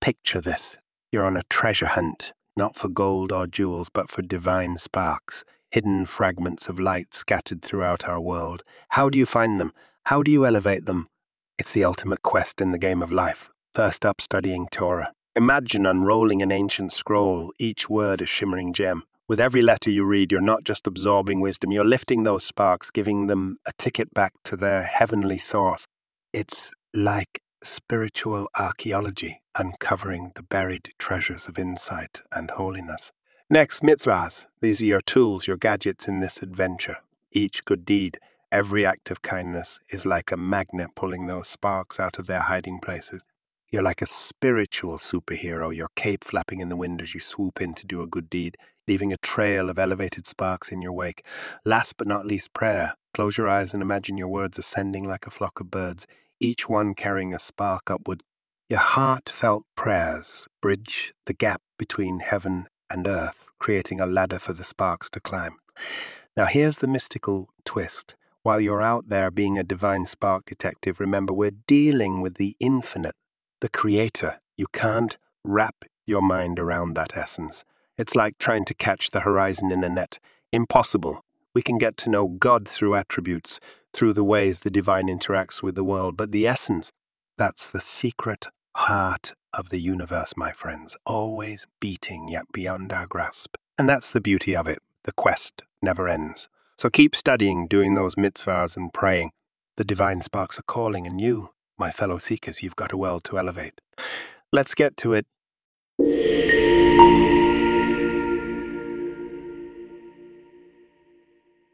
Picture this. You're on a treasure hunt, not for gold or jewels, but for divine sparks, hidden fragments of light scattered throughout our world. How do you find them? How do you elevate them? It's the ultimate quest in the game of life. First up, studying Torah. Imagine unrolling an ancient scroll, each word a shimmering gem. With every letter you read, you're not just absorbing wisdom, you're lifting those sparks, giving them a ticket back to their heavenly source. It's like spiritual archaeology, uncovering the buried treasures of insight and holiness. Next, mitzvahs. These are your tools, your gadgets in this adventure. Each good deed, every act of kindness is like a magnet pulling those sparks out of their hiding places. You're like a spiritual superhero, your cape flapping in the wind as you swoop in to do a good deed, leaving a trail of elevated sparks in your wake. Last but not least, prayer. Close your eyes and imagine your words ascending like a flock of birds, each one carrying a spark upward. Your heartfelt prayers bridge the gap between heaven and earth, creating a ladder for the sparks to climb. Now, here's the mystical twist. While you're out there being a divine spark detective, remember we're dealing with the infinite, the creator. You can't wrap your mind around that essence. It's like trying to catch the horizon in a net. Impossible. We can get to know God through attributes, through the ways the divine interacts with the world, but the essence, that's the secret heart of the universe, my friends, always beating yet beyond our grasp. And that's the beauty of it. The quest never ends. So keep studying, doing those mitzvahs and praying. The divine sparks are calling, and you, my fellow seekers, you've got a world to elevate. Let's get to it.